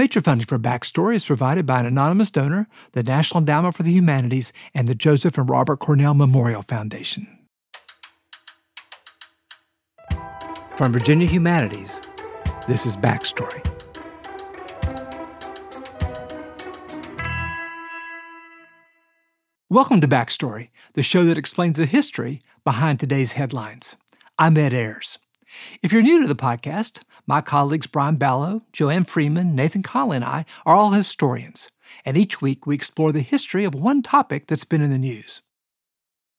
Major funding for Backstory is provided by an anonymous donor, the National Endowment for the Humanities, and the Joseph and Robert Cornell Memorial Foundation. From Virginia Humanities, this is Backstory. Welcome to Backstory, the show that explains the history behind today's headlines. I'm Ed Ayers. If you're new to the podcast, my colleagues Brian Balogh, Joanne Freeman, Nathan Connolly, and I are all historians, and each week we explore the history of one topic that's been in the news.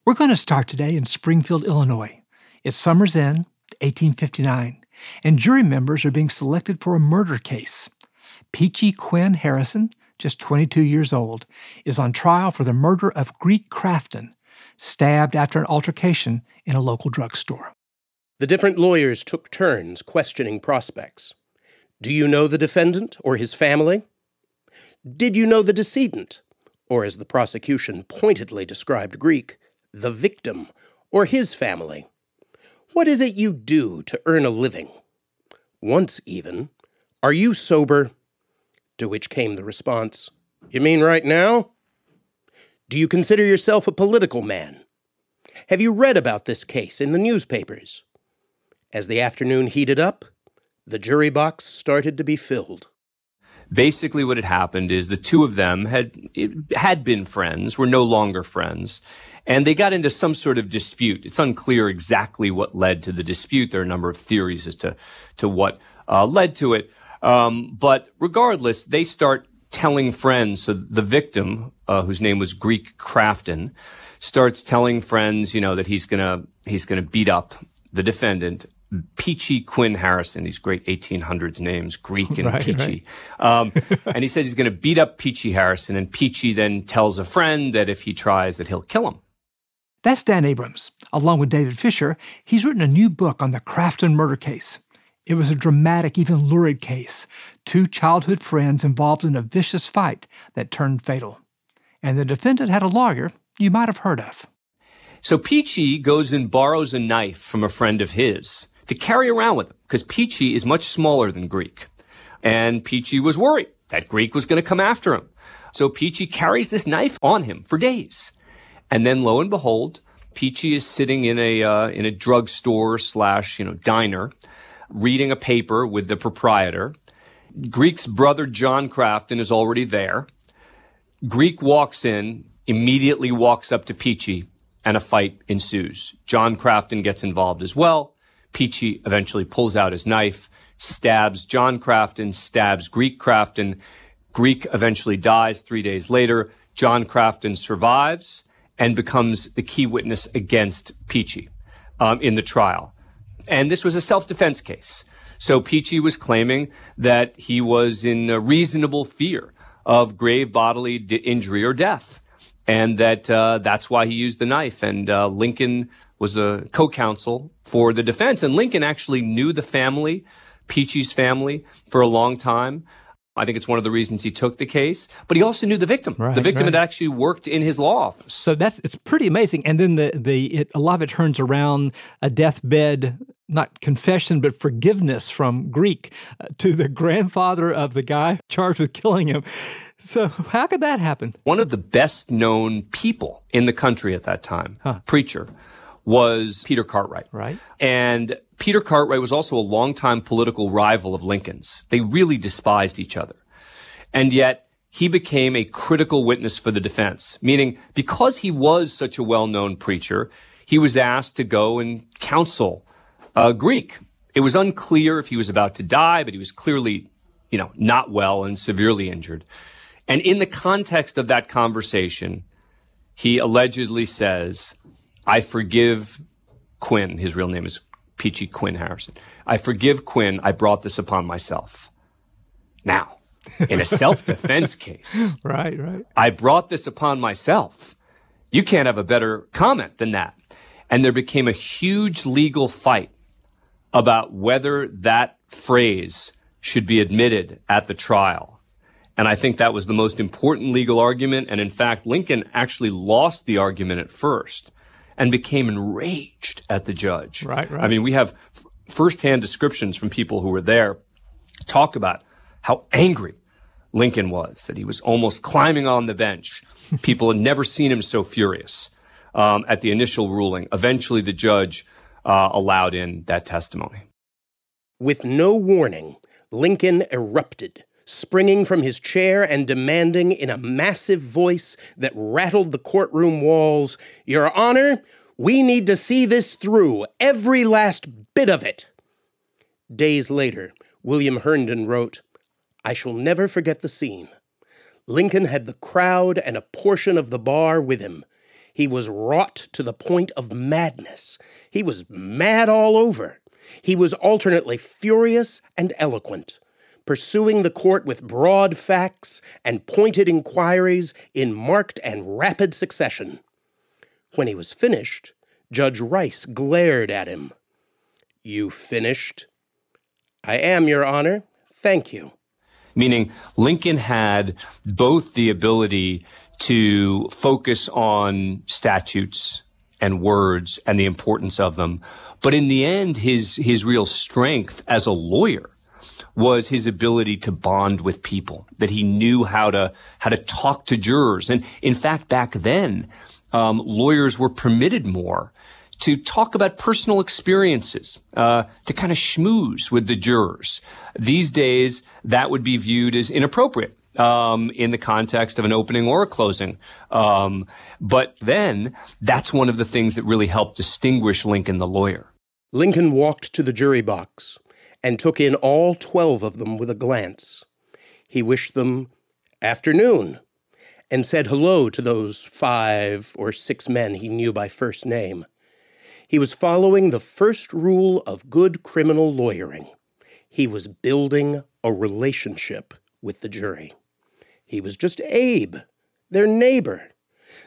We're going to start today in Springfield, Illinois. It's summer's end, 1859, and jury members are being selected for a murder case. Peachy Quinn Harrison, just 22 years old, is on trial for the murder of Greek Crafton, stabbed after an altercation in a local drugstore. The different lawyers took turns questioning prospects. Do you know the defendant or his family? Did you know the decedent, or as the prosecution pointedly described Greek, the victim or his family? What is it you do to earn a living? Once even, are you sober? To which came the response, You mean right now? Do you consider yourself a political man? Have you read about this case in the newspapers? As the afternoon heated up, the jury box started to be filled. Basically, what had happened is the two of them had had been friends, were no longer friends, and they got into some sort of dispute. It's unclear exactly what led to the dispute. There are a number of theories as to to what uh, led to it, um, but regardless, they start telling friends. So the victim, uh, whose name was Greek Crafton, starts telling friends, you know, that he's gonna he's gonna beat up the defendant Peachy Quinn Harrison, these great 1800s names, Greek and right, Peachy. Right. Um, and he says he's going to beat up Peachy Harrison, and Peachy then tells a friend that if he tries, that he'll kill him. That's Dan Abrams. Along with David Fisher, he's written a new book on the Crafton murder case. It was a dramatic, even lurid case. Two childhood friends involved in a vicious fight that turned fatal. And the defendant had a lawyer you might have heard of. So Peachy goes and borrows a knife from a friend of his to carry around with him because Peachy is much smaller than Greek. And Peachy was worried that Greek was going to come after him. So Peachy carries this knife on him for days. And then lo and behold, Peachy is sitting in a, uh, in a drugstore slash, you know, diner, reading a paper with the proprietor. Greek's brother, John Crafton, is already there. Greek walks in, immediately walks up to Peachy, and a fight ensues. John Crafton gets involved as well. Peachy eventually pulls out his knife, stabs John Crafton, stabs Greek Crafton. Greek eventually dies three days later. John Crafton survives and becomes the key witness against Peachy um, in the trial. And this was a self defense case. So Peachy was claiming that he was in reasonable fear of grave bodily injury or death, and that uh, that's why he used the knife. And uh, Lincoln was a co-counsel for the defense. And Lincoln actually knew the family, Peachy's family, for a long time. I think it's one of the reasons he took the case, but he also knew the victim. Right, the victim right. had actually worked in his law office. So that's it's pretty amazing. And then the the it, a lot of it turns around a deathbed, not confession but forgiveness from Greek uh, to the grandfather of the guy charged with killing him. So how could that happen? One of the best known people in the country at that time, huh. preacher, was Peter Cartwright. Right. And Peter Cartwright was also a longtime political rival of Lincoln's. They really despised each other. And yet, he became a critical witness for the defense, meaning because he was such a well-known preacher, he was asked to go and counsel a Greek. It was unclear if he was about to die, but he was clearly, you know, not well and severely injured. And in the context of that conversation, he allegedly says, I forgive Quinn. His real name is Peachy Quinn Harrison. I forgive Quinn. I brought this upon myself. Now, in a self-defense case, right, right. I brought this upon myself. You can't have a better comment than that. And there became a huge legal fight about whether that phrase should be admitted at the trial. And I think that was the most important legal argument. And in fact, Lincoln actually lost the argument at first and became enraged at the judge. Right, right. I mean, we have firsthand descriptions from people who were there talk about how angry Lincoln was, that he was almost climbing on the bench. People had never seen him so furious um, at the initial ruling. Eventually, the judge uh, allowed in that testimony. With no warning, Lincoln erupted, springing from his chair and demanding in a massive voice that rattled the courtroom walls Your Honor, we need to see this through, every last bit of it. Days later, William Herndon wrote, I shall never forget the scene. Lincoln had the crowd and a portion of the bar with him. He was wrought to the point of madness. He was mad all over. He was alternately furious and eloquent, pursuing the court with broad facts and pointed inquiries in marked and rapid succession. When he was finished, Judge Rice glared at him. You finished? I am, Your Honor. Thank you. Meaning, Lincoln had both the ability to focus on statutes and words and the importance of them. But in the end, his, his real strength as a lawyer was his ability to bond with people, that he knew how to, how to talk to jurors. And in fact, back then, um, lawyers were permitted more to talk about personal experiences, uh, to kind of schmooze with the jurors. These days, that would be viewed as inappropriate. Um, in the context of an opening or a closing. Um, but then that's one of the things that really helped distinguish Lincoln the lawyer. Lincoln walked to the jury box and took in all 12 of them with a glance. He wished them afternoon and said hello to those five or six men he knew by first name. He was following the first rule of good criminal lawyering. He was building a relationship with the jury. He was just Abe, their neighbor,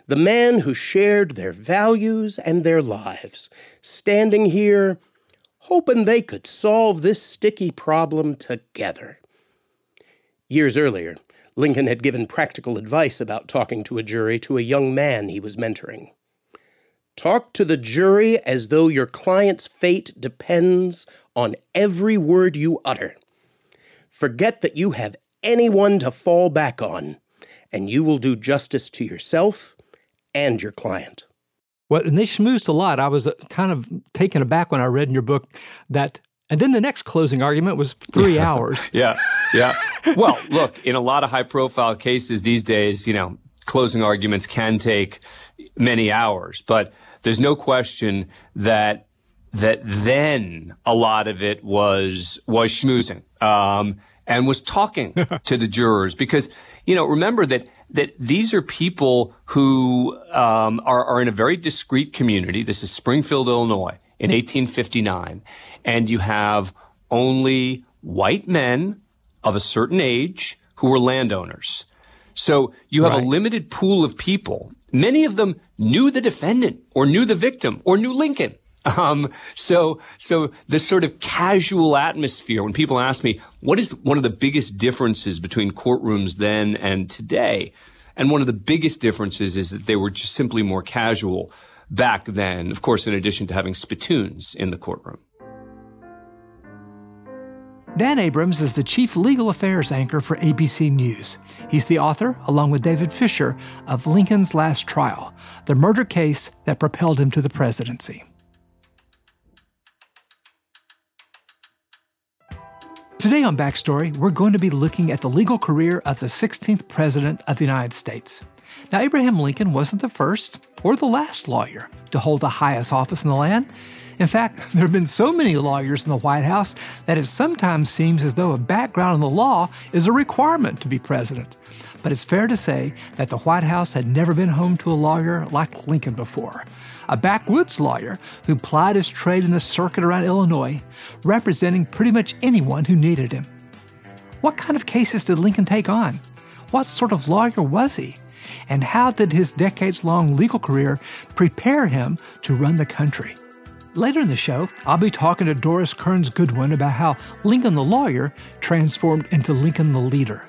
the man who shared their values and their lives, standing here hoping they could solve this sticky problem together. Years earlier, Lincoln had given practical advice about talking to a jury to a young man he was mentoring. Talk to the jury as though your client's fate depends on every word you utter. Forget that you have anyone to fall back on, and you will do justice to yourself and your client. Well, and they schmoozed a lot. I was uh, kind of taken aback when I read in your book that, and then the next closing argument was three hours. yeah, yeah. Well, look, in a lot of high profile cases these days, you know, closing arguments can take many hours, but there's no question that that then a lot of it was was schmoozing um, and was talking to the jurors because you know remember that that these are people who um, are, are in a very discreet community. This is Springfield, Illinois, in 1859, and you have only white men of a certain age who were landowners. So you have right. a limited pool of people. Many of them knew the defendant or knew the victim or knew Lincoln. Um, so, so the sort of casual atmosphere when people ask me, what is one of the biggest differences between courtrooms then and today? And one of the biggest differences is that they were just simply more casual back then, of course, in addition to having spittoons in the courtroom. Dan Abrams is the chief legal affairs anchor for ABC News. He's the author, along with David Fisher, of Lincoln's Last Trial, the murder case that propelled him to the presidency. Today on Backstory, we're going to be looking at the legal career of the 16th President of the United States. Now, Abraham Lincoln wasn't the first or the last lawyer to hold the highest office in the land. In fact, there have been so many lawyers in the White House that it sometimes seems as though a background in the law is a requirement to be president. But it's fair to say that the White House had never been home to a lawyer like Lincoln before. A backwoods lawyer who plied his trade in the circuit around Illinois, representing pretty much anyone who needed him. What kind of cases did Lincoln take on? What sort of lawyer was he? And how did his decades long legal career prepare him to run the country? Later in the show, I'll be talking to Doris Kearns Goodwin about how Lincoln the lawyer transformed into Lincoln the leader.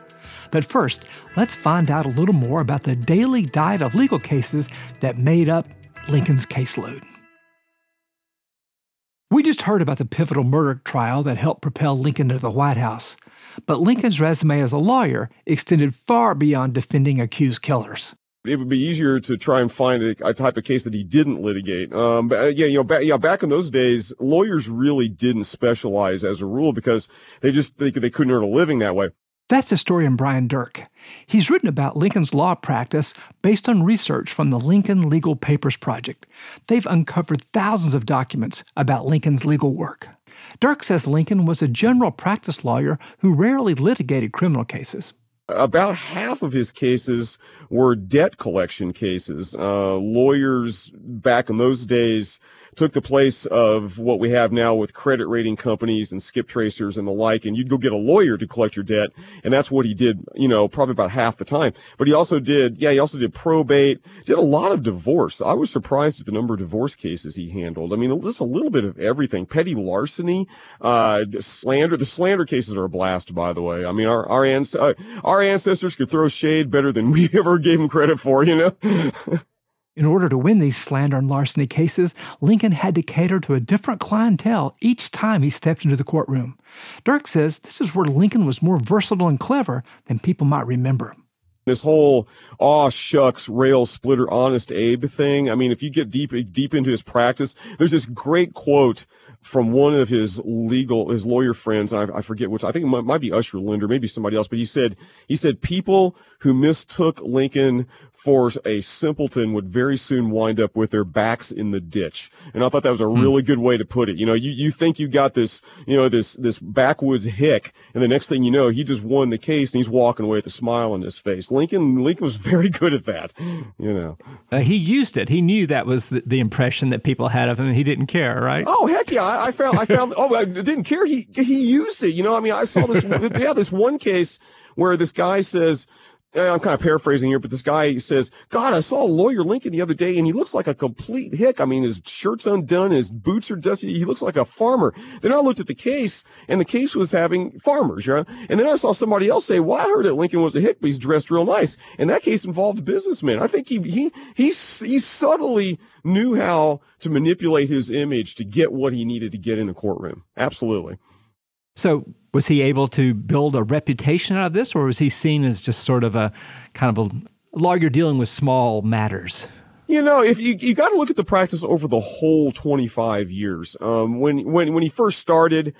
But first, let's find out a little more about the daily diet of legal cases that made up Lincoln's caseload. We just heard about the pivotal murder trial that helped propel Lincoln to the White House. But Lincoln's resume as a lawyer extended far beyond defending accused killers it would be easier to try and find a, type of case that he didn't litigate. Um, but uh, yeah, you know, back, yeah, back in those days, lawyers really didn't specialize as a rule because they just they, they couldn't earn a living that way. That's historian Brian Dirck. He's written about Lincoln's law practice based on research from the Lincoln Legal Papers Project. They've uncovered thousands of documents about Lincoln's legal work. Dirck says Lincoln was a general practice lawyer who rarely litigated criminal cases. About half of his cases were debt collection cases. Uh, lawyers back in those days took the place of what we have now with credit rating companies and skip tracers and the like. And you'd go get a lawyer to collect your debt. And that's what he did, you know, probably about half the time. But he also did, yeah, he also did probate, did a lot of divorce. I was surprised at the number of divorce cases he handled. I mean, just a little bit of everything. Petty larceny, uh, slander. The slander cases are a blast, by the way. I mean, our, our, ans- uh, our ancestors could throw shade better than we ever gave them credit for, you know? In order to win these slander and larceny cases, Lincoln had to cater to a different clientele each time he stepped into the courtroom. Dirck says this is where Lincoln was more versatile and clever than people might remember. This whole aw shucks rail splitter honest Abe thing. I mean, if you get deep deep into his practice, there's this great quote from one of his legal his lawyer friends I, I, forget which i think it might, might, be usher linder maybe somebody else but he said he said people who mistook lincoln for a simpleton would very soon wind up with their backs in the ditch. And i thought that was a hmm. really good way to put it. You know you, you think you got this you know this this backwoods hick and the next thing you know he just won the case and he's walking away with a smile on his face. Lincoln lincoln was very good at that you know. Uh, he used it. He knew that was the, the impression that people had of him and he didn't care right? Oh heck yeah. I, I found, I found, oh, I didn't care. He, he used it. You know, I mean, I saw this, yeah, this one case where this guy says, I'm kind of paraphrasing here, but this guy says, God, I saw a lawyer Lincoln the other day and he looks like a complete hick. I mean, his shirt's undone, his boots are dusty. He looks like a farmer. Then I looked at the case and the case was having farmers, right? And then I saw somebody else say, well, I heard that Lincoln was a hick, but he's dressed real nice. And that case involved a businessman. I think he, he, he, he subtly knew how to manipulate his image to get what he needed to get in a courtroom. Absolutely. So, was he able to build a reputation out of this, or was he seen as just sort of a kind of a lawyer dealing with small matters? You know, if you you got to look at the practice over the whole 25 years. Um, when when when he first started,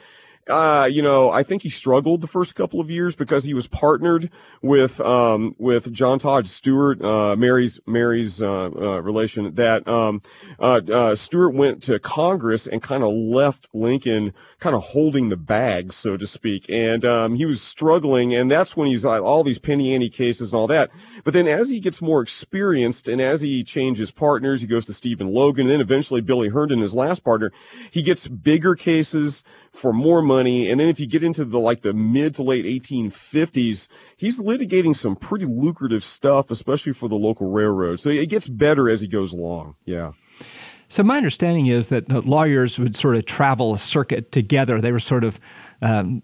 uh, you know, I think he struggled the first couple of years because he was partnered with um, with John Todd Stuart, uh, Mary's Mary's uh, uh relation. That um, uh, uh, Stuart went to Congress and kind of left Lincoln kind of holding the bag, so to speak, and um, he was struggling, and that's when he's all these penny ante cases and all that. But then as he gets more experienced and as he changes partners, he goes to Stephen Logan, and then eventually Billy Herndon, his last partner, he gets bigger cases for more money. And then if you get into the like the mid to late 1850s, he's litigating some pretty lucrative stuff, especially for the local railroad. So it gets better as he goes along. Yeah. So my understanding is that the lawyers would sort of travel a circuit together. They were sort of um,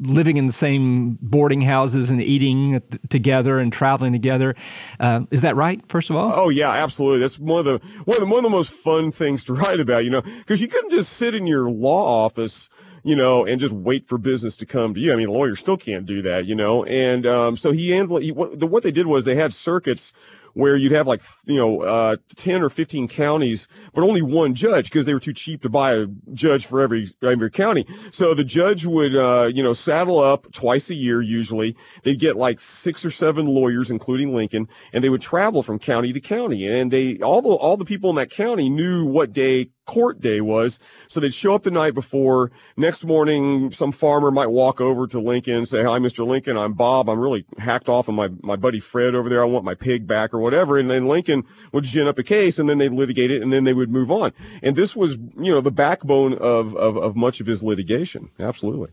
living in the same boarding houses and eating together and traveling together. Uh, is that right? First of all. Oh yeah, absolutely. That's one of the one of the one of the most fun things to write about. You know, because you couldn't just sit in your law office you know, and just wait for business to come to you. I mean, lawyers still can't do that, you know. And um, so he handled. He, what, the, what they did was they had circuits where you'd have like you know uh, 10 or 15 counties but only one judge because they were too cheap to buy a judge for every every county. So the judge would uh, you know saddle up twice a year usually. They'd get like six or seven lawyers including lincoln and they would travel from county to county. And they all the all the people in that county knew what day court day was. So they'd show up the night before. Next morning, some farmer might walk over to Lincoln and say, Hi, Mr. Lincoln. I'm Bob. I'm really hacked off on my, my buddy Fred over there. I want my pig back or whatever. And then Lincoln would gin up a case and then they'd litigate it and then they would move on. And this was, you know, the backbone of, of, of much of his litigation. Absolutely.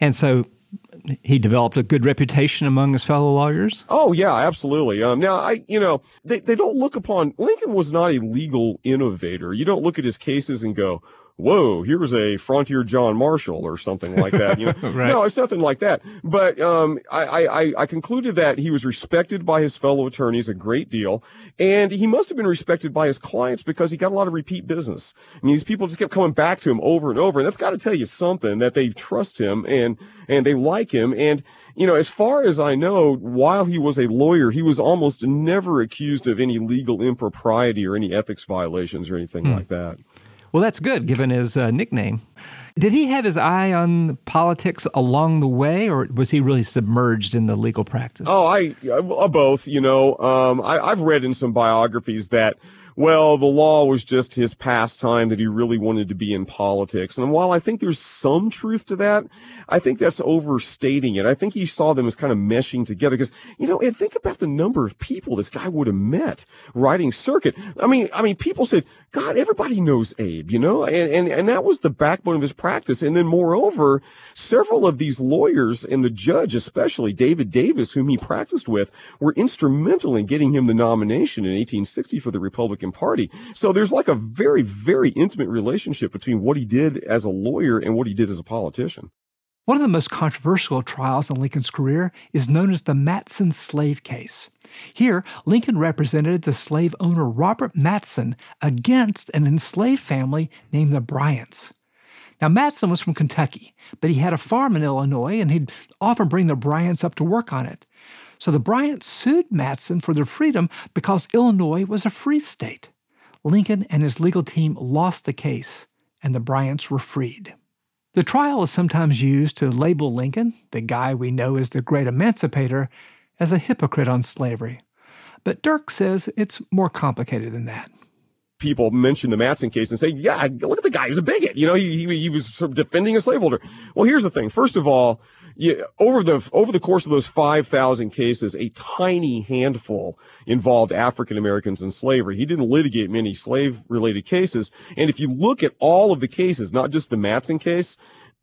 And so he developed a good reputation among his fellow lawyers? Oh yeah, absolutely. Um, now I, you know, they, they don't look upon Lincoln was not a legal innovator. You don't look at his cases and go, whoa, here's a frontier John Marshall or something like that. You know, right. no, it's nothing like that. But um, I, I, I concluded that he was respected by his fellow attorneys a great deal, and he must have been respected by his clients because he got a lot of repeat business. I mean, these people just kept coming back to him over and over, and that's got to tell you something that they trust him and and they like him. And you know, as far as I know, while he was a lawyer, he was almost never accused of any legal impropriety or any ethics violations or anything hmm. like that. Well, that's good given his uh, nickname. Did he have his eye on politics along the way, or was he really submerged in the legal practice? Oh, I, I uh, both. You know, um, I, I've read in some biographies that well, the law was just his pastime that he really wanted to be in politics. And while I think there's some truth to that, I think that's overstating it. I think he saw them as kind of meshing together because, you know, and think about the number of people this guy would have met riding circuit. I mean, I mean, people said, God, everybody knows Abe, you know, and, and, and that was the backbone of his practice. And then moreover, several of these lawyers and the judge, especially David Davis, whom he practiced with, were instrumental in getting him the nomination in 1860 for the Republican Republican Party. So there's like a very, very intimate relationship between what he did as a lawyer and what he did as a politician. One of the most controversial trials in Lincoln's career is known as the Matson slave case. Here, Lincoln represented the slave owner Robert Matson against an enslaved family named the Bryants. Now, Matson was from Kentucky, but he had a farm in Illinois and he'd often bring the Bryants up to work on it. So the Bryants sued Matson for their freedom because Illinois was a free state. Lincoln and his legal team lost the case, and the Bryants were freed. The trial is sometimes used to label Lincoln, the guy we know as the great emancipator, as a hypocrite on slavery. But Dirck says it's more complicated than that people mention the Matson case and say, yeah, look at the guy. He's a bigot. You know, he, he, he was sort of defending a slaveholder. Well, here's the thing. First of all, you, over the over the course of those 5,000 cases, a tiny handful involved African Americans in slavery. He didn't litigate many slave related cases. And if you look at all of the cases, not just the Matson case,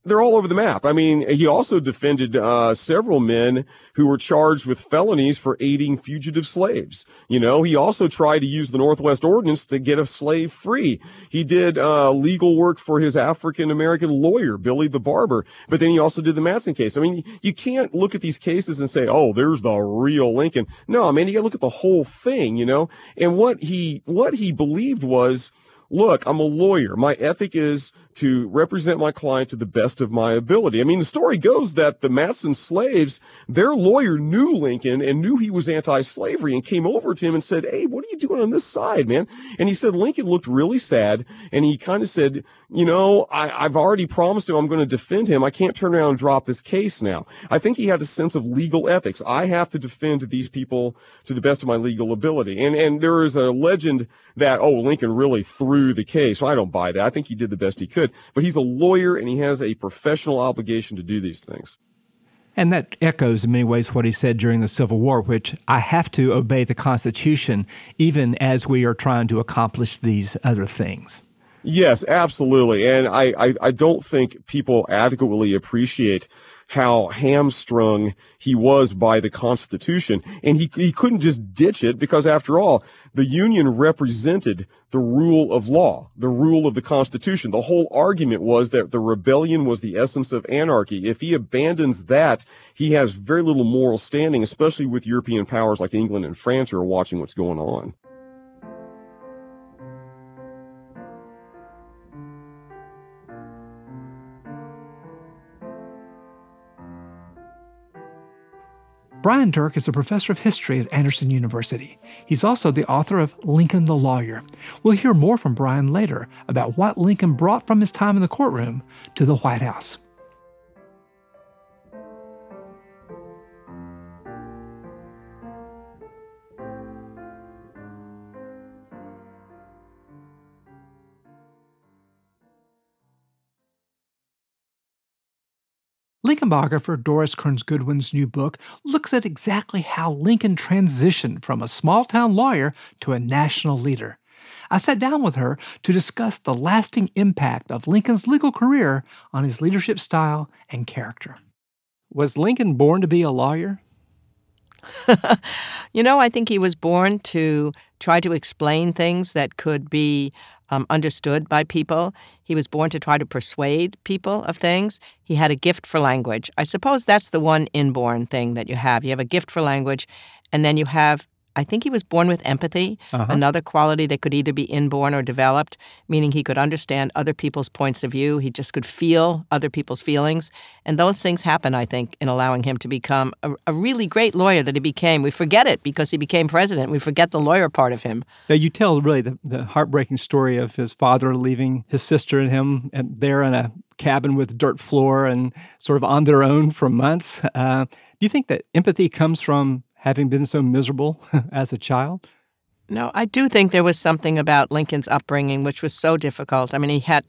they're all over the map. I mean, he also defended uh, several men who were charged with felonies for aiding fugitive slaves. You know, he also tried to use the Northwest Ordinance to get a slave free. He did uh, legal work for his African American lawyer, Billy the Barber, but then he also did the Matson case. I mean, you can't look at these cases and say, oh, there's the real Lincoln. No, I mean, you got to look at the whole thing, you know, and what he, what he believed was, look, I'm a lawyer. My ethic is to represent my client to the best of my ability. I mean, the story goes that the Matson slaves, their lawyer knew Lincoln and knew he was anti-slavery and came over to him and said, Hey, what are you doing on this side, man? And he said Lincoln looked really sad and he kind of said, you know, I, I've already promised him I'm going to defend him. I can't turn around and drop this case now. I think he had a sense of legal ethics. I have to defend these people to the best of my legal ability. And, and there is a legend that, oh, Lincoln really threw the case. Well, I don't buy that. I think he did the best he could, but he's a lawyer and he has a professional obligation to do these things. And that echoes in many ways what he said during the Civil War, which I have to obey the Constitution even as we are trying to accomplish these other things. Yes, absolutely. And I, I, I don't think people adequately appreciate how hamstrung he was by the Constitution. And he, he couldn't just ditch it because after all, the Union represented the rule of law, the rule of the Constitution. The whole argument was that the rebellion was the essence of anarchy. If he abandons that, he has very little moral standing, especially with European powers like England and France who are watching what's going on. Brian Dirck is a professor of history at Anderson University. He's also the author of Lincoln the Lawyer. We'll hear more from Brian later about what Lincoln brought from his time in the courtroom to the White House. Lincoln biographer Doris Kearns Goodwin's new book looks at exactly how Lincoln transitioned from a small town lawyer to a national leader. I sat down with her to discuss the lasting impact of Lincoln's legal career on his leadership style and character. Was Lincoln born to be a lawyer? you know, I think he was born to try to explain things that could be um, understood by people. He was born to try to persuade people of things. He had a gift for language. I suppose that's the one inborn thing that you have. You have a gift for language, and then you have I think he was born with empathy, uh-huh. another quality that could either be inborn or developed, meaning he could understand other people's points of view. He just could feel other people's feelings. And those things happen, I think, in allowing him to become a, a really great lawyer that he became. We forget it because he became president. We forget the lawyer part of him. Now, you tell really the, the heartbreaking story of his father leaving his sister and him and there in a cabin with dirt floor and sort of on their own for months. Uh, do you think that empathy comes from having been so miserable as a child? No, I do think there was something about Lincoln's upbringing which was so difficult. I mean, he had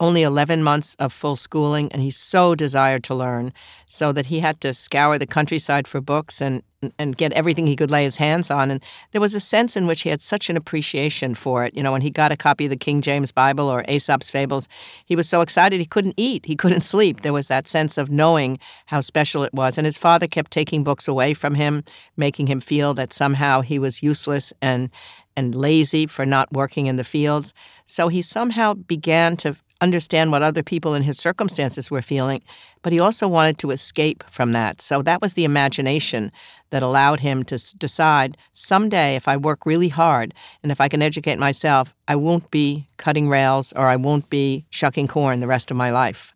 only 11 months of full schooling, and he so desired to learn, so that he had to scour the countryside for books and and get everything he could lay his hands on. And there was a sense in which he had such an appreciation for it. You know, when he got a copy of the King James Bible or Aesop's Fables, he was so excited he couldn't eat, he couldn't sleep. There was that sense of knowing how special it was. And his father kept taking books away from him, making him feel that somehow he was useless and and lazy for not working in the fields. So he somehow began to understand what other people in his circumstances were feeling, but he also wanted to escape from that. So that was the imagination that allowed him to decide someday if I work really hard and if I can educate myself, I won't be cutting rails or I won't be shucking corn the rest of my life.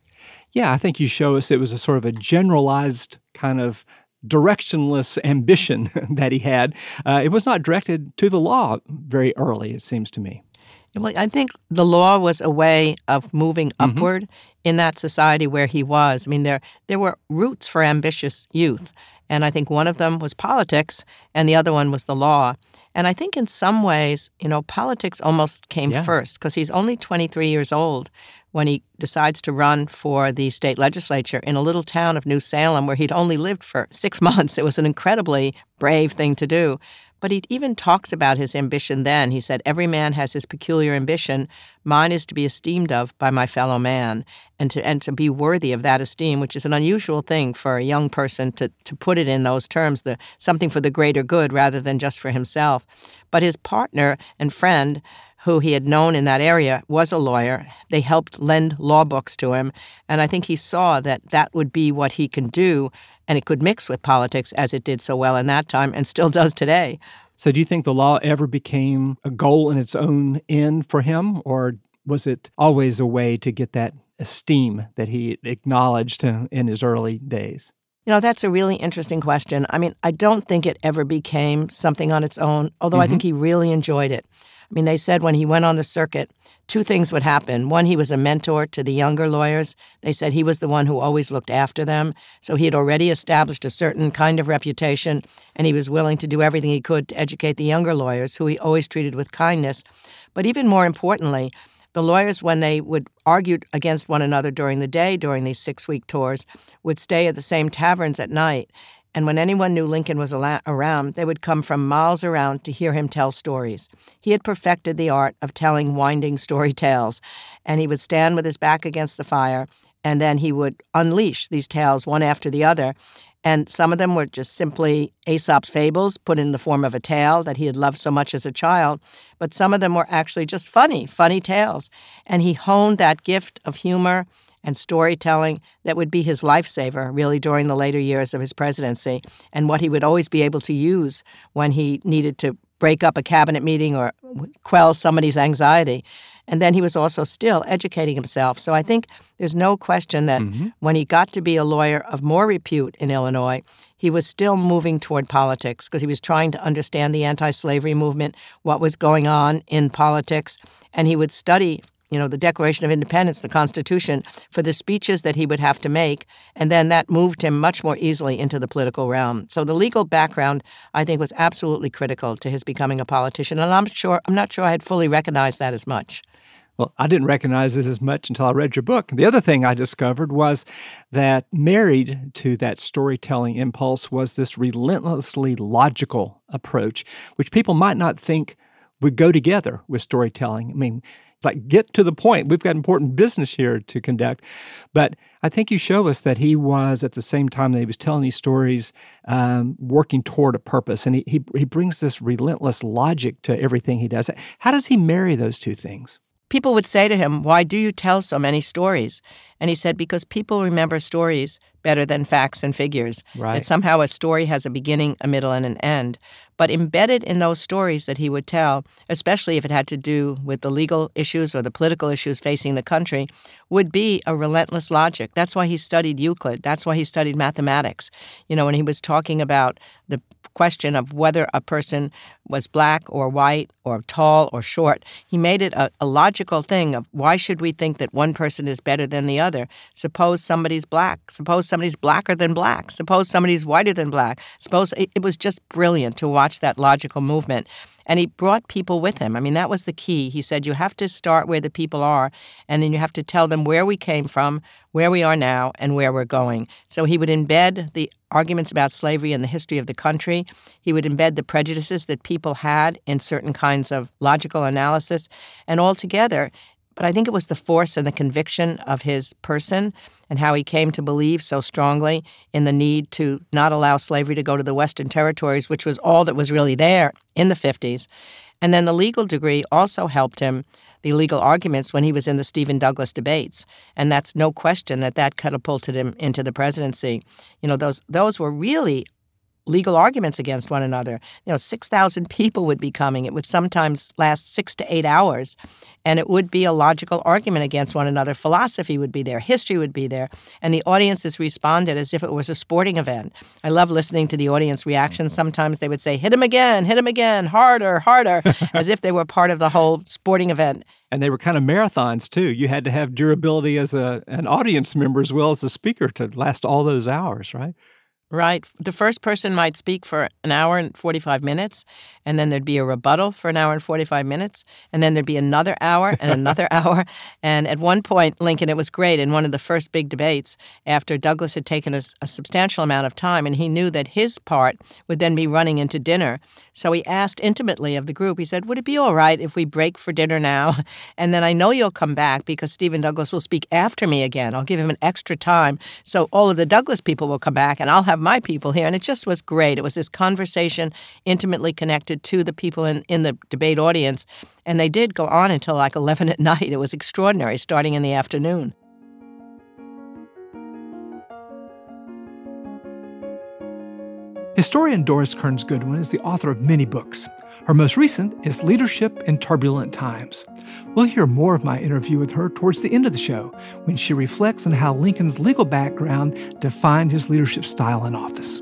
Yeah, I think you show us it was a sort of a generalized kind of directionless ambition that he had. Uh, it was not directed to the law very early, it seems to me. Well, I think the law was a way of moving mm-hmm. upward in that society where he was. I mean, there there were roots for ambitious youth, and I think one of them was politics, and the other one was the law. And I think in some ways, you know, politics almost came yeah. first because he's only 23 years old when he decides to run for the state legislature in a little town of New Salem where he'd only lived for six months. It was an incredibly brave thing to do. But he even talks about his ambition then. He said, Every man has his peculiar ambition. Mine is to be esteemed of by my fellow man and to, and to be worthy of that esteem, which is an unusual thing for a young person to, to put it in those terms, the, something for the greater good rather than just for himself. But his partner and friend, who he had known in that area was a lawyer. They helped lend law books to him. And I think he saw that that would be what he can do and it could mix with politics as it did so well in that time and still does today. So, do you think the law ever became a goal in its own end for him, or was it always a way to get that esteem that he acknowledged in his early days? You know, that's a really interesting question. I mean, I don't think it ever became something on its own, although mm-hmm. I think he really enjoyed it. I mean, they said when he went on the circuit, two things would happen. One, he was a mentor to the younger lawyers. They said he was the one who always looked after them. So he had already established a certain kind of reputation, and he was willing to do everything he could to educate the younger lawyers, who he always treated with kindness. But even more importantly, the lawyers, when they would argue against one another during the day during these six week tours, would stay at the same taverns at night. And when anyone knew Lincoln was around, they would come from miles around to hear him tell stories. He had perfected the art of telling winding story tales, and he would stand with his back against the fire, and then he would unleash these tales one after the other. And some of them were just simply Aesop's fables put in the form of a tale that he had loved so much as a child, but some of them were actually just funny, funny tales. And he honed that gift of humor and storytelling that would be his lifesaver, really, during the later years of his presidency, and what he would always be able to use when he needed to break up a cabinet meeting or quell somebody's anxiety. And then he was also still educating himself. So I think there's no question that mm-hmm. when he got to be a lawyer of more repute in Illinois, he was still moving toward politics because he was trying to understand the anti slavery movement, what was going on in politics. And he would study you know, the Declaration of Independence, the Constitution, for the speeches that he would have to make. And then that moved him much more easily into the political realm. So the legal background, I think, was absolutely critical to his becoming a politician. And I'm sure I'm not sure I had fully recognized that as much. Well, I didn't recognize this as much until I read your book. The other thing I discovered was that married to that storytelling impulse was this relentlessly logical approach, which people might not think would go together with storytelling. I mean, it's like, get to the point. We've got important business here to conduct. But I think you show us that he was, at the same time that he was telling these stories, um, working toward a purpose. And he, he, he brings this relentless logic to everything he does. How does he marry those two things? people would say to him, Why do you tell so many stories? And he said, Because people remember stories better than facts and figures. Right. That somehow a story has a beginning, a middle, and an end. But embedded in those stories that he would tell, especially if it had to do with the legal issues or the political issues facing the country, would be a relentless logic. That's why he studied Euclid. That's why he studied mathematics. You know, when he was talking about the question of whether a person was black or white or tall or short, he made it a, a logical thing of why should we think that one person is better than the other? Suppose somebody's black. Suppose somebody's blacker than black. Suppose somebody's whiter than black. Suppose it, it was just brilliant to watch that logical movement. And he brought people with him. I mean, that was the key. He said, You have to start where the people are, and then you have to tell them where we came from, where we are now, and where we're going. So he would embed the arguments about slavery in the history of the country. He would embed the prejudices that people had in certain kinds of logical analysis. And altogether, but I think it was the force and the conviction of his person and how he came to believe so strongly in the need to not allow slavery to go to the Western territories, which was all that was really there in the 50s. And then the legal degree also helped him, the legal arguments, when he was in the Stephen Douglas debates. And that's no question that that catapulted him into the presidency. You know, those, those were really legal arguments against one another. You know, 6,000 people would be coming. It would sometimes last six to eight hours, and it would be a logical argument against one another. Philosophy would be there, history would be there, and the audiences responded as if it was a sporting event. I love listening to the audience reactions. Sometimes they would say, hit him again, hit him again, harder, harder, as if they were part of the whole sporting event. And they were kind of marathons too. You had to have durability as a, an audience member as well as a speaker to last all those hours, right? Right. The first person might speak for an hour and 45 minutes, and then there'd be a rebuttal for an hour and 45 minutes, and then there'd be another hour and another hour. And at one point, Lincoln, it was great in one of the first big debates after Douglas had taken a, a substantial amount of time, and he knew that his part would then be running into dinner. So he asked intimately of the group, he said, Would it be all right if we break for dinner now? And then I know you'll come back because Stephen Douglas will speak after me again. I'll give him an extra time. So all of the Douglas people will come back, and I'll have my people here. And it just was great. It was this conversation intimately connected to the people in, in the debate audience. And they did go on until like 11 at night. It was extraordinary, starting in the afternoon. Historian Doris Kearns Goodwin is the author of many books. Her most recent is Leadership in Turbulent Times. We'll hear more of my interview with her towards the end of the show when she reflects on how Lincoln's legal background defined his leadership style in office.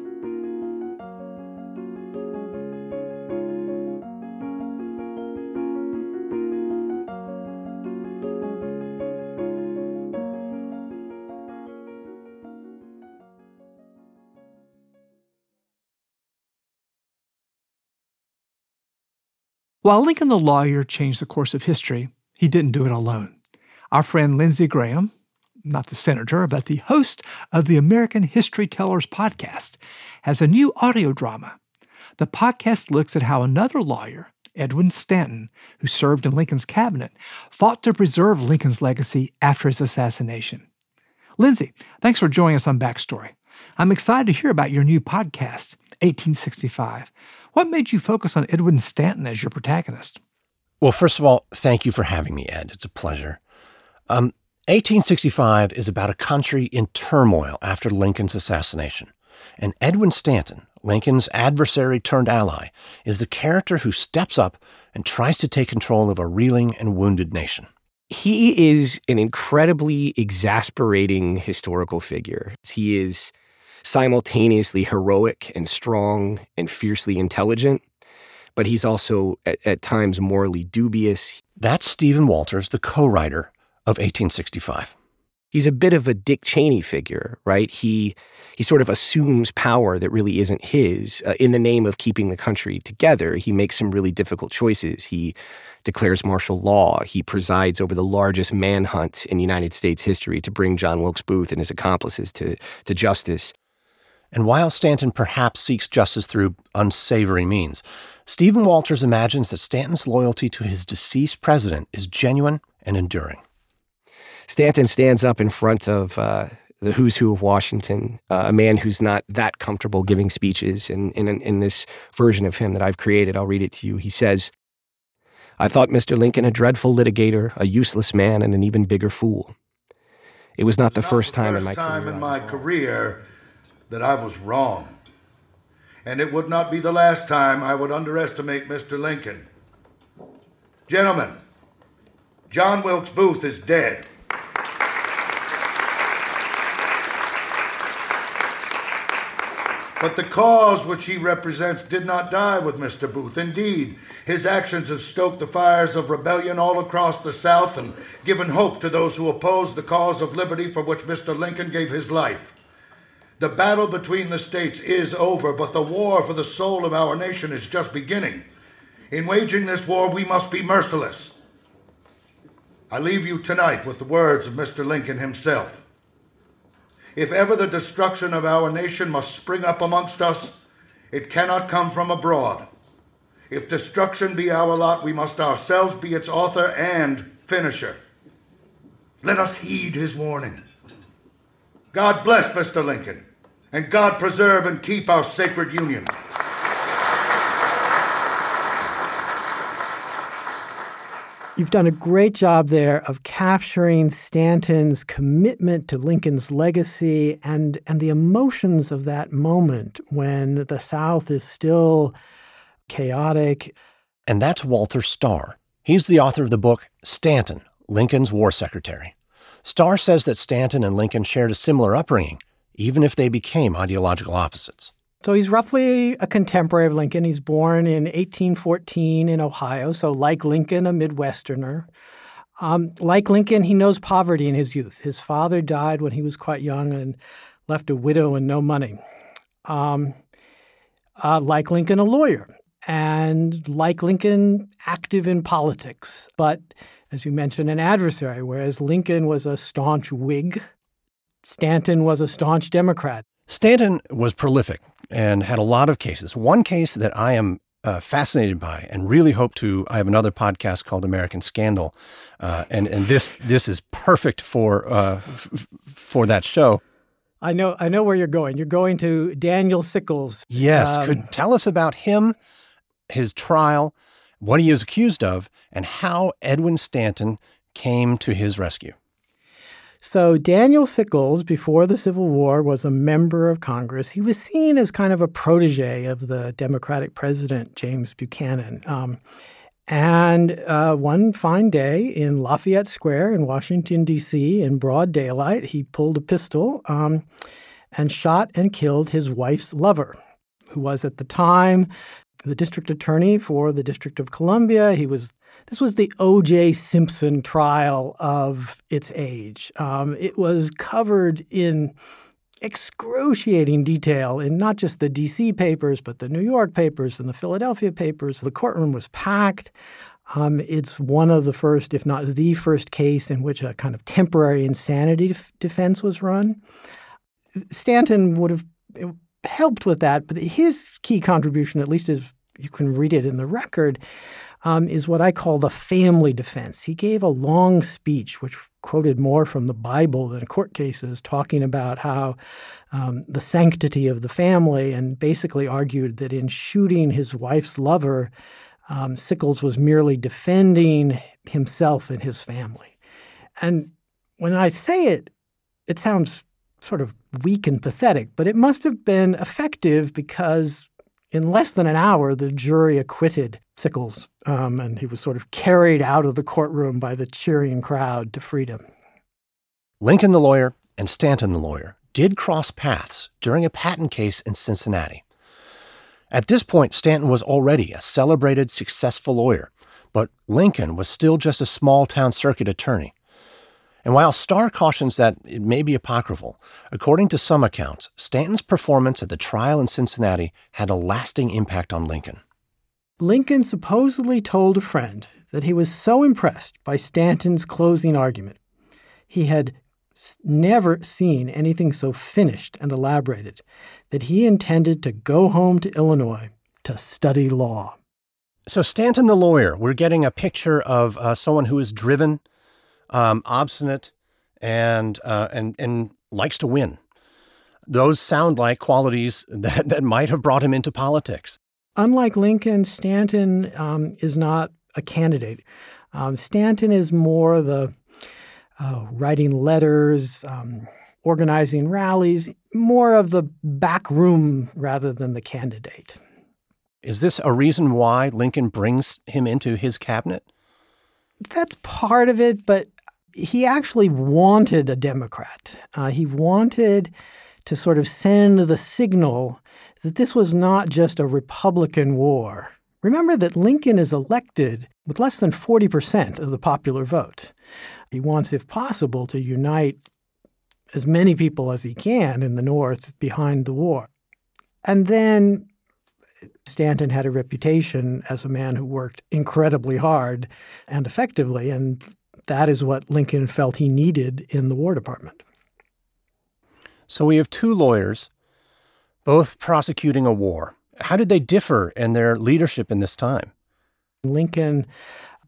While Lincoln the lawyer changed the course of history, he didn't do it alone. Our friend Lindsay Graham, not the senator, but the host of the American History Tellers podcast, has a new audio drama. The podcast looks at how another lawyer, Edwin Stanton, who served in Lincoln's cabinet, fought to preserve Lincoln's legacy after his assassination. Lindsay, thanks for joining us on Backstory. I'm excited to hear about your new podcast, 1865. What made you focus on Edwin Stanton as your protagonist? Well, first of all, thank you for having me, Ed. It's a pleasure. Um, 1865 is about a country in turmoil after Lincoln's assassination. And Edwin Stanton, Lincoln's adversary turned ally, is the character who steps up and tries to take control of a reeling and wounded nation. He is an incredibly exasperating historical figure. He is simultaneously heroic and strong and fiercely intelligent, but he's also at, at times morally dubious. That's Stephen Walters, the co writer of 1865. He's a bit of a Dick Cheney figure, right? He he sort of assumes power that really isn't his uh, in the name of keeping the country together. He makes some really difficult choices. He declares martial law. He presides over the largest manhunt in United States history to bring John Wilkes Booth and his accomplices to, to justice. And while Stanton perhaps seeks justice through unsavory means, Stephen Walters imagines that Stanton's loyalty to his deceased president is genuine and enduring. Stanton stands up in front of uh, the who's who of Washington, uh, a man who's not that comfortable giving speeches. And in, in this version of him that I've created, I'll read it to you. He says, I thought Mr. Lincoln a dreadful litigator, a useless man, and an even bigger fool. It was not the not first the time first in my time career. in my career that I was wrong. And it would not be the last time I would underestimate Mr. Lincoln. Gentlemen, John Wilkes Booth is dead. But the cause which he represents did not die with Mr. Booth. Indeed, his actions have stoked the fires of rebellion all across the South and given hope to those who oppose the cause of liberty for which Mr. Lincoln gave his life. The battle between the states is over, but the war for the soul of our nation is just beginning. In waging this war, we must be merciless. I leave you tonight with the words of Mr. Lincoln himself. If ever the destruction of our nation must spring up amongst us, it cannot come from abroad. If destruction be our lot, we must ourselves be its author and finisher. Let us heed his warning. God bless Mr. Lincoln, and God preserve and keep our sacred union. You've done a great job there of capturing Stanton's commitment to Lincoln's legacy and, and the emotions of that moment when the South is still chaotic. And that's Walter Stahr. He's the author of the book Stanton, Lincoln's War Secretary. Stahr says that Stanton and Lincoln shared a similar upbringing, even if they became ideological opposites. So he's roughly a contemporary of Lincoln. He's born in 1814 in Ohio, so like Lincoln, a Midwesterner. Um, like Lincoln, he knows poverty in his youth. His father died when he was quite young and left a widow and no money. Um, uh, like Lincoln, a lawyer, and like Lincoln, active in politics, but as you mentioned, an adversary, whereas Lincoln was a staunch Whig, Stanton was a staunch Democrat. Stanton was prolific and had a lot of cases. One case that I am uh, fascinated by and really hope to. I have another podcast called American Scandal, uh, and and this this is perfect for uh, f- for that show. I know I know where you're going. You're going to Daniel Sickles. Yes, Um, could tell us about him, his trial, what he is accused of, and how Edwin Stanton came to his rescue. So Daniel Sickles, before the Civil War, was a member of Congress. He was seen as kind of a protege of the Democratic president James Buchanan. Um, and uh, one fine day in Lafayette Square in Washington D.C. in broad daylight, he pulled a pistol um, and shot and killed his wife's lover, who was at the time the district attorney for the District of Columbia. He was this was the O.J. Simpson trial of its age. Um, it was covered in excruciating detail in not just the D.C. papers, but the New York papers and the Philadelphia papers. The courtroom was packed. Um, it's one of the first, if not the first case in which a kind of temporary insanity def- defense was run. Stanton would have helped with that, but his key contribution, at least as you can read it in the record, um, is what I call the family defense. He gave a long speech, which quoted more from the Bible than court cases, talking about how um, the sanctity of the family, and basically argued that in shooting his wife's lover, um, Sickles was merely defending himself and his family. And when I say it, it sounds sort of weak and pathetic, but it must have been effective because in less than an hour, the jury acquitted Sickles, um, and he was sort of carried out of the courtroom by the cheering crowd to freedom. Lincoln the lawyer and Stanton the lawyer did cross paths during a patent case in Cincinnati. At this point, Stanton was already a celebrated, successful lawyer, but Lincoln was still just a small town circuit attorney. And while Stahr cautions that it may be apocryphal, according to some accounts, Stanton's performance at the trial in Cincinnati had a lasting impact on Lincoln. Lincoln supposedly told a friend that he was so impressed by Stanton's closing argument. He had never seen anything so finished and elaborated that he intended to go home to Illinois to study law. So, Stanton the lawyer, we're getting a picture of uh, someone who is driven, um, obstinate, and, uh, and, and likes to win. Those sound like qualities that, that might have brought him into politics. Unlike Lincoln, Stanton um, is not a candidate. Um, Stanton is more the uh, writing letters, um, organizing rallies, more of the back room rather than the candidate. Is this a reason why Lincoln brings him into his cabinet? That's part of it, but he actually wanted a Democrat. Uh, he wanted to sort of send the signal that this was not just a Republican war. Remember that Lincoln is elected with less than 40% of the popular vote. He wants, if possible, to unite as many people as he can in the North behind the war. And then Stanton had a reputation as a man who worked incredibly hard and effectively, and that is what Lincoln felt he needed in the War Department. So we have two lawyers, both prosecuting a war. How did they differ in their leadership in this time? Lincoln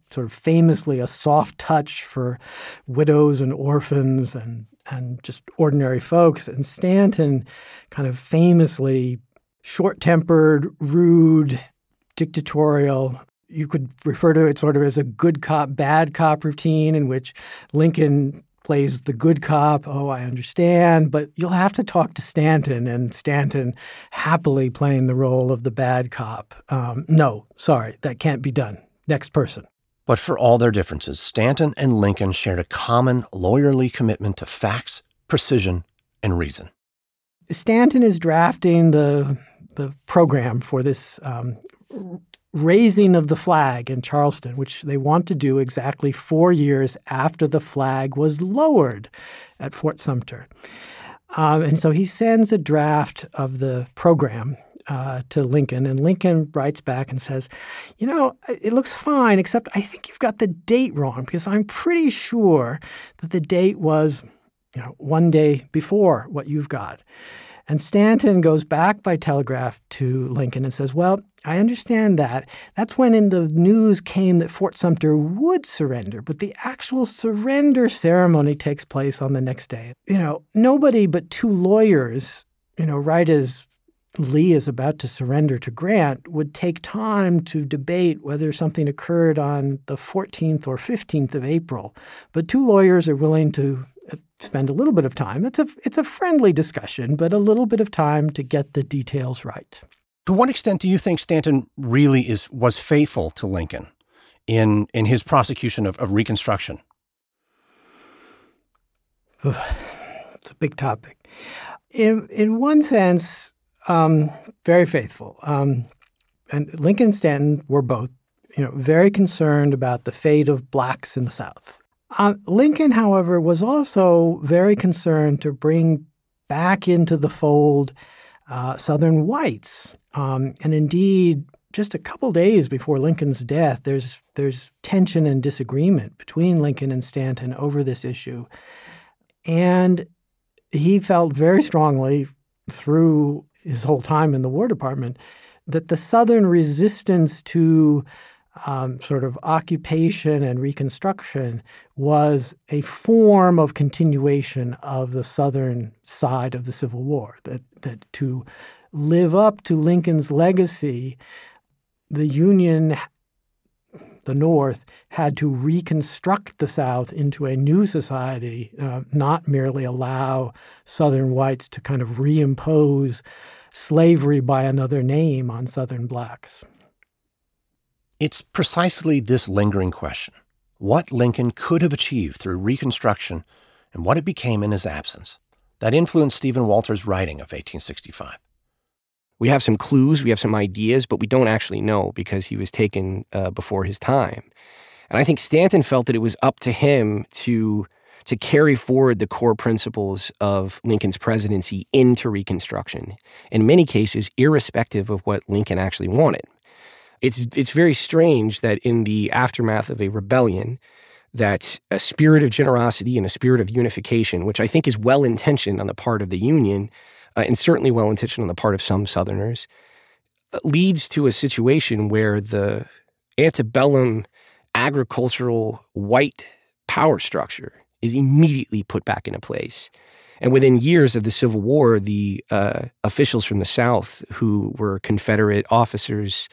sort of famously a soft touch for widows and orphans and and just ordinary folks. And Stanton kind of famously short tempered, rude, dictatorial. You could refer to it sort of as a good cop, bad cop routine in which Lincoln plays the good cop. Oh, I understand. But you'll have to talk to Stanton, and Stanton happily playing the role of the bad cop. Um, no, sorry, that can't be done. Next person. But for all their differences, Stanton and Lincoln shared a common lawyerly commitment to facts, precision, and reason. Stanton is drafting the the program for this um, raising of the flag in Charleston, which they want to do exactly four years after the flag was lowered at Fort Sumter. Um, and so he sends a draft of the program uh, to Lincoln, and Lincoln writes back and says, "You know, it looks fine, except I think you've got the date wrong because I'm pretty sure that the date was, you know, one day before what you've got." And Stanton goes back by telegraph to Lincoln and says, Well, I understand that. That's when in the news came that Fort Sumter would surrender, but the actual surrender ceremony takes place on the next day. You know, nobody but two lawyers, you know, right as Lee is about to surrender to Grant would take time to debate whether something occurred on the 14th or 15th of April. But two lawyers are willing to spend a little bit of time. It's a it's a friendly discussion, but a little bit of time to get the details right. To what extent do you think Stanton really is was faithful to Lincoln in in his prosecution of, of Reconstruction? it's a big topic. In in one sense, um, very faithful. Um, and Lincoln and Stanton were both, you know, very concerned about the fate of blacks in the South. Uh, Lincoln, however, was also very concerned to bring back into the fold uh, Southern whites. Um, and indeed, just a couple days before Lincoln's death, there's there's tension and disagreement between Lincoln and Stanton over this issue, and he felt very strongly through his whole time in the War Department that the Southern resistance to um, sort of occupation and Reconstruction was a form of continuation of the Southern side of the Civil War. That that to live up to Lincoln's legacy, the Union, the North, had to reconstruct the South into a new society, uh, not merely allow Southern whites to kind of reimpose slavery by another name on Southern blacks. It's precisely this lingering question what Lincoln could have achieved through Reconstruction and what it became in his absence that influenced Stephen Walter's writing of 1865. We have some clues, we have some ideas, but we don't actually know because he was taken uh, before his time. And I think Stanton felt that it was up to him to to carry forward the core principles of Lincoln's presidency into Reconstruction, in many cases, irrespective of what Lincoln actually wanted. It's, it's very strange that in the aftermath of a rebellion, that a spirit of generosity and a spirit of unification, which I think is well intentioned on the part of the Union, uh, and certainly well intentioned on the part of some Southerners, uh, leads to a situation where the antebellum agricultural white power structure is immediately put back into place. And within years of the Civil War, the uh, officials from the South who were Confederate officers,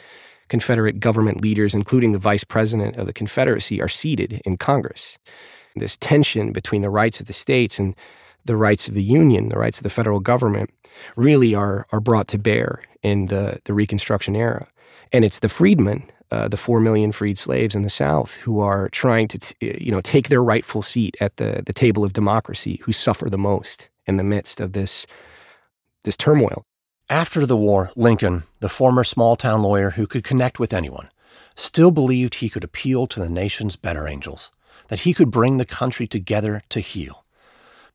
Confederate government leaders, including the vice president of the Confederacy, are seated in Congress. This tension between the rights of the states and the rights of the Union, the rights of the federal government, really are, are brought to bear in the, the Reconstruction era. And it's the freedmen, uh, the four million freed slaves in the South, who are trying to, t- you know, take their rightful seat at the, the table of democracy, who suffer the most in the midst of this, this turmoil. After the war, Lincoln, the former small town lawyer who could connect with anyone, still believed he could appeal to the nation's better angels, that he could bring the country together to heal.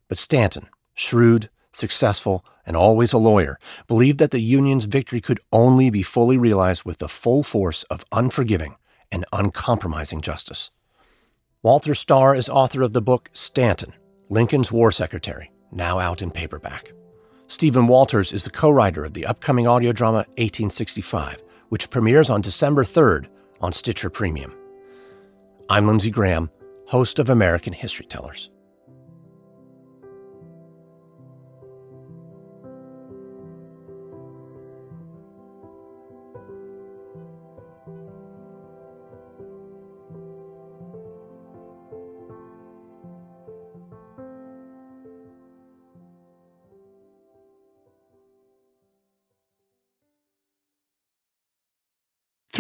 But Stanton, shrewd, successful, and always a lawyer, believed that the Union's victory could only be fully realized with the full force of unforgiving and uncompromising justice. Walter Stahr is author of the book Stanton, Lincoln's War Secretary, now out in paperback. Stephen Walters is the co writer of the upcoming audio drama 1865, which premieres on December 3rd on Stitcher Premium. I'm Lindsay Graham, host of American History Tellers.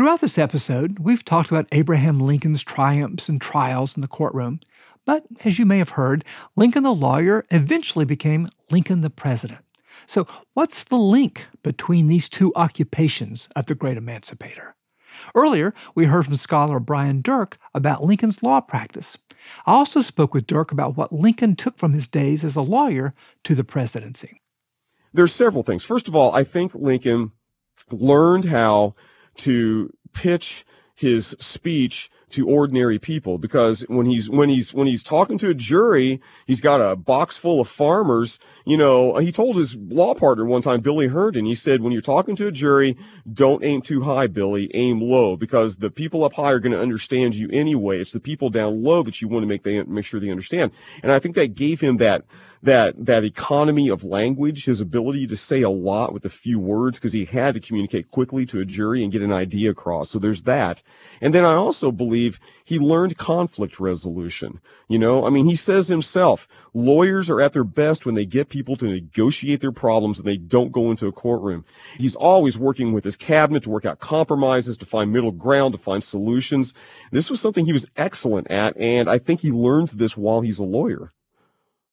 Throughout this episode, we've talked about Abraham Lincoln's triumphs and trials in the courtroom. But as you may have heard, Lincoln the lawyer eventually became Lincoln the president. So, what's the link between these two occupations of the great emancipator? Earlier, we heard from scholar Brian Dirck about Lincoln's law practice. I also spoke with Dirck about what Lincoln took from his days as a lawyer to the presidency. There's several things. First of all, I think Lincoln learned how to pitch his speech to ordinary people because when he's when he's when he's talking to a jury he's got a box full of farmers. You know he told his law partner one time billy herndon he said when you're talking to a jury don't aim too high billy aim low because the people up high are going to understand you anyway. It's the people down low that you want to make they make sure they understand. And i think that gave him that that that economy of language, his ability to say a lot with a few words because he had to communicate quickly to a jury and get an idea across. So there's that. And then I also believe he learned conflict resolution. You know, I mean, he says himself, lawyers are at their best when they get people to negotiate their problems and they don't go into a courtroom. He's always working with his cabinet to work out compromises, to find middle ground, to find solutions. This was something he was excellent at, and I think he learned this while he's a lawyer.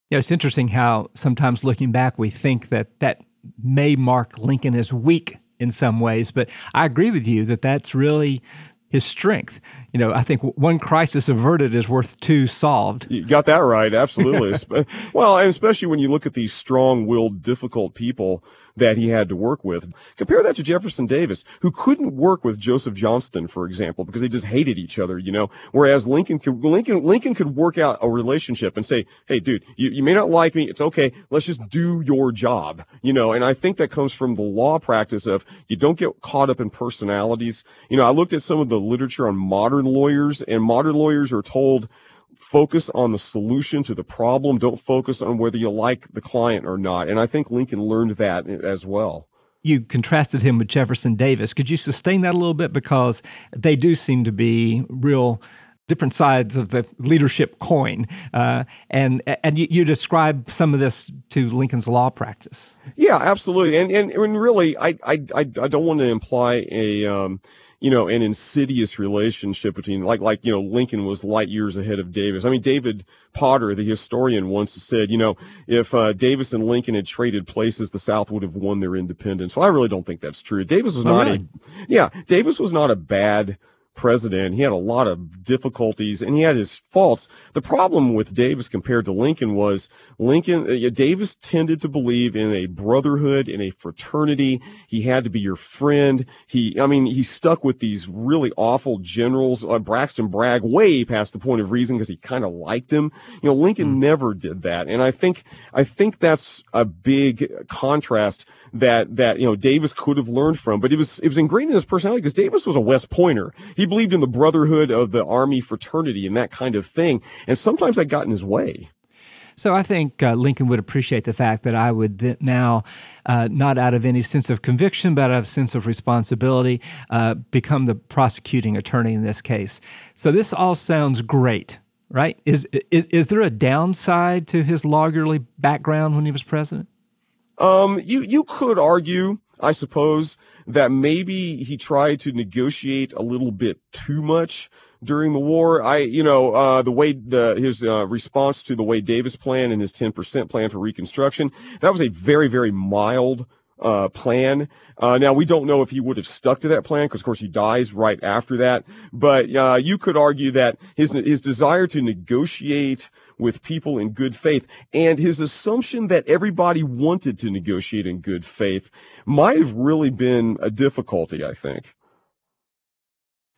Yeah, it's interesting how sometimes looking back, we think that that may mark Lincoln as weak in some ways, but I agree with you that that's really his strength. You know, I think one crisis averted is worth two solved. You got that right, absolutely. well, and especially when you look at these strong-willed, difficult people that he had to work with. Compare that to Jefferson Davis, who couldn't work with Joseph Johnston, for example, because they just hated each other, you know. Whereas Lincoln could, Lincoln, Lincoln could work out a relationship and say, hey, dude, you, you may not like me. It's okay. Let's just do your job, you know. And I think that comes from the law practice of you don't get caught up in personalities. You know, I looked at some of the literature on modern lawyers, and modern lawyers are told, focus on the solution to the problem. Don't focus on whether you like the client or not. And I think Lincoln learned that as well. You contrasted him with Jefferson Davis. Could you sustain that a little bit? Because they do seem to be real different sides of the leadership coin. Uh, and and you, you, describe some of this to Lincoln's law practice. Yeah, absolutely. And and, and really, I, I, I, I don't want to imply a. Um, you know, an insidious relationship between like like you know Lincoln was light years ahead of Davis. I mean, David Potter, the historian, once said, you know, if uh, Davis and Lincoln had traded places, the South would have won their independence. Well, I really don't think that's true. Davis was oh, not really? a yeah, Davis was not a bad president. He had a lot of difficulties and he had his faults. The problem with Davis compared to Lincoln was Lincoln, uh, Davis tended to believe in a brotherhood, in a fraternity. He had to be your friend. He, I mean, he stuck with these really awful generals, uh, Braxton Bragg, way past the point of reason because he kind of liked him. You know, Lincoln mm. never did that. And I think, I think that's a big contrast that, that, you know, Davis could have learned from, but it was, it was ingrained in his personality because Davis was a West Pointer. He believed in the brotherhood of the army fraternity and that kind of thing. And sometimes that got in his way. So I think uh, Lincoln would appreciate the fact that I would th- now, uh, not out of any sense of conviction, but out of sense of responsibility, uh, become the prosecuting attorney in this case. So this all sounds great, right? Is, is, is there a downside to his lawyerly background when he was president? Um, you you could argue, I suppose, that maybe he tried to negotiate a little bit too much during the war. I, you know, uh, the way the his uh, response to the Wade Davis plan and his 10% plan for Reconstruction, that was a very very mild uh, plan. Uh, now we don't know if he would have stuck to that plan because, of course, he dies right after that. But uh, you could argue that his his desire to negotiate with people in good faith and his assumption that everybody wanted to negotiate in good faith might have really been a difficulty. I think.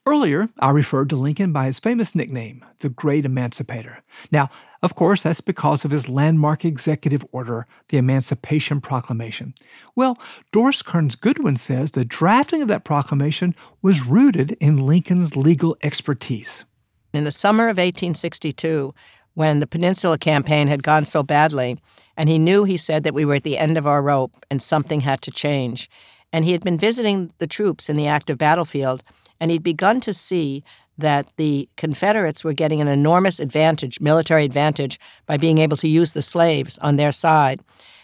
Earlier, I referred to Lincoln by his famous nickname, the Great Emancipator. Now, of course, that's because of his landmark executive order, the Emancipation Proclamation. Well, Doris Kearns Goodwin says the drafting of that proclamation was rooted in Lincoln's legal expertise. In the summer of 1862, when the Peninsula Campaign had gone so badly, and he knew, he said, that we were at the end of our rope and something had to change. And he had been visiting the troops in the active battlefield and he'd begun to see that the Confederates were getting an enormous advantage, military advantage, by being able to use the slaves on their side.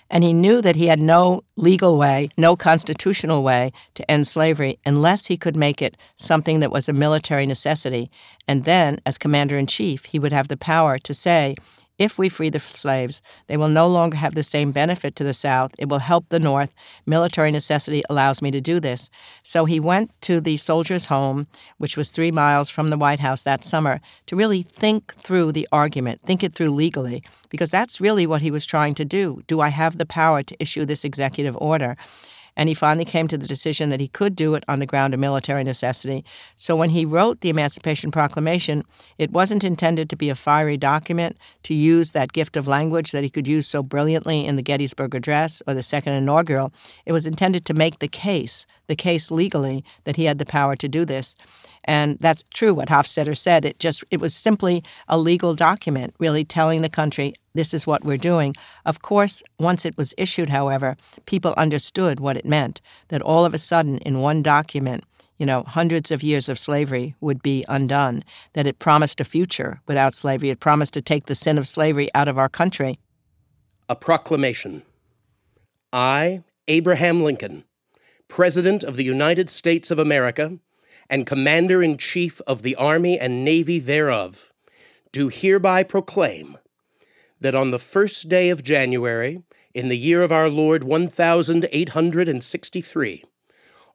And he knew that he had no legal way, no constitutional way to end slavery unless he could make it something that was a military necessity. And then, as commander in chief, he would have the power to say, if we free the slaves, they will no longer have the same benefit to the South. It will help the North. Military necessity allows me to do this. So he went to the soldiers' home, which was three miles from the White House that summer, to really think through the argument, think it through legally, because that's really what he was trying to do. Do I have the power to issue this executive order? And he finally came to the decision that he could do it on the ground of military necessity. So when he wrote the Emancipation Proclamation, it wasn't intended to be a fiery document to use that gift of language that he could use so brilliantly in the Gettysburg Address or the Second Inaugural. It was intended to make the case, the case legally, that he had the power to do this. And that's true what Hofstadter said. It just it was simply a legal document really telling the country this is what we're doing. Of course, once it was issued, however, people understood what it meant that all of a sudden in one document you know, hundreds of years of slavery would be undone, that it promised a future without slavery. It promised to take the sin of slavery out of our country. A proclamation. I, Abraham Lincoln, President of the United States of America, and Commander in Chief of the Army and Navy thereof, do hereby proclaim that on the first day of January, in the year of our Lord 1863,